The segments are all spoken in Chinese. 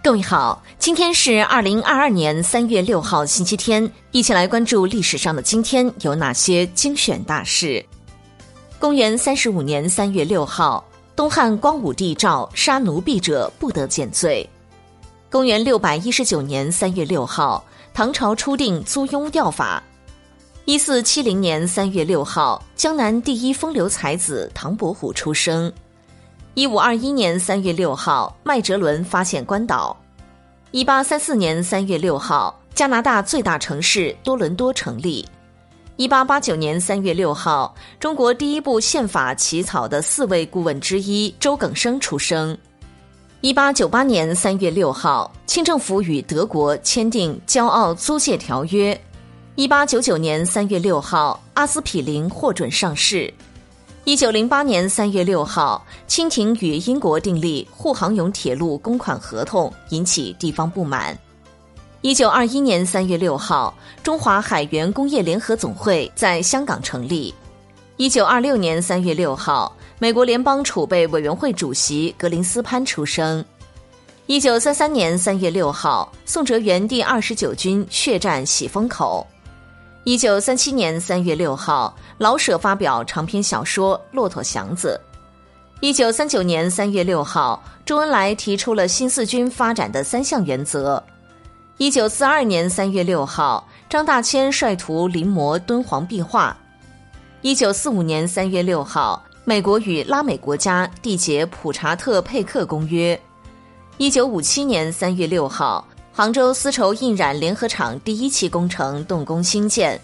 各位好，今天是二零二二年三月六号，星期天，一起来关注历史上的今天有哪些精选大事。公元三十五年三月六号，东汉光武帝诏杀奴婢者不得减罪。公元六百一十九年三月六号，唐朝初定租庸调法。一四七零年三月六号，江南第一风流才子唐伯虎出生。一五二一年三月六号，麦哲伦发现关岛。一八三四年三月六号，加拿大最大城市多伦多成立。一八八九年三月六号，中国第一部宪法起草的四位顾问之一周耿生出生。一八九八年三月六号，清政府与德国签订《骄傲租借条约》。一八九九年三月六号，阿司匹林获准上市。一九零八年三月六号，清廷与英国订立沪杭甬铁路公款合同，引起地方不满。一九二一年三月六号，中华海员工业联合总会在香港成立。一九二六年三月六号，美国联邦储备委员会主席格林斯潘出生。一九三三年三月六号，宋哲元第二十九军血战喜峰口。一九三七年三月六号，老舍发表长篇小说《骆驼祥子》。一九三九年三月六号，周恩来提出了新四军发展的三项原则。一九四二年三月六号，张大千率徒临摹敦煌壁画。一九四五年三月六号，美国与拉美国家缔结普查特佩克公约。一九五七年三月六号。杭州丝绸印染联合厂第一期工程动工兴建。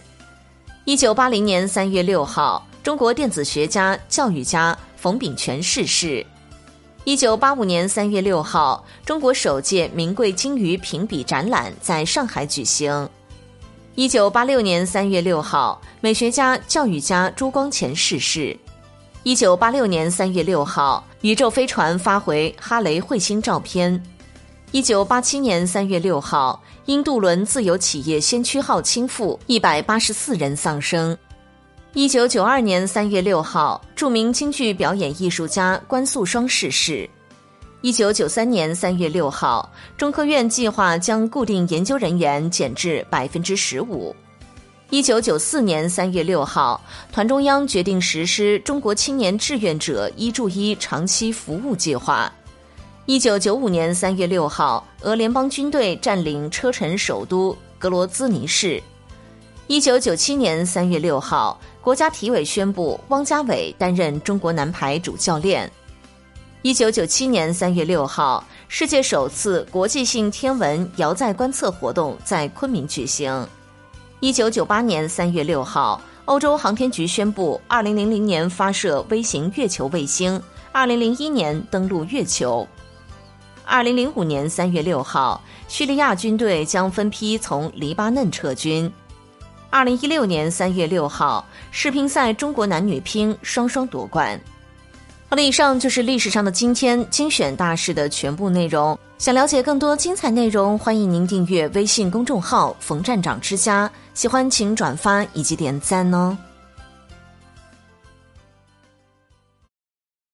一九八零年三月六号，中国电子学家、教育家冯秉泉逝世。一九八五年三月六号，中国首届名贵鲸鱼评比展览在上海举行。一九八六年三月六号，美学家、教育家朱光潜逝世。一九八六年三月六号，宇宙飞船发回哈雷彗星照片。一九八七年三月六号，因渡轮自由企业先驱号倾覆，一百八十四人丧生。一九九二年三月六号，著名京剧表演艺术家关素霜逝世。一九九三年三月六号，中科院计划将固定研究人员减至百分之十五。一九九四年三月六号，团中央决定实施中国青年志愿者一助一长期服务计划。一九九五年三月六号，俄联邦军队占领车臣首都格罗兹尼市。一九九七年三月六号，国家体委宣布汪家伟担任中国男排主教练。一九九七年三月六号，世界首次国际性天文遥载观测活动在昆明举行。一九九八年三月六号，欧洲航天局宣布，二零零零年发射微型月球卫星，二零零一年登陆月球。二零零五年三月六号，叙利亚军队将分批从黎巴嫩撤军。二零一六年三月六号，世乒赛中国男女乒双双夺冠。好了，以上就是历史上的今天精选大事的全部内容。想了解更多精彩内容，欢迎您订阅微信公众号“冯站长之家”。喜欢请转发以及点赞哦。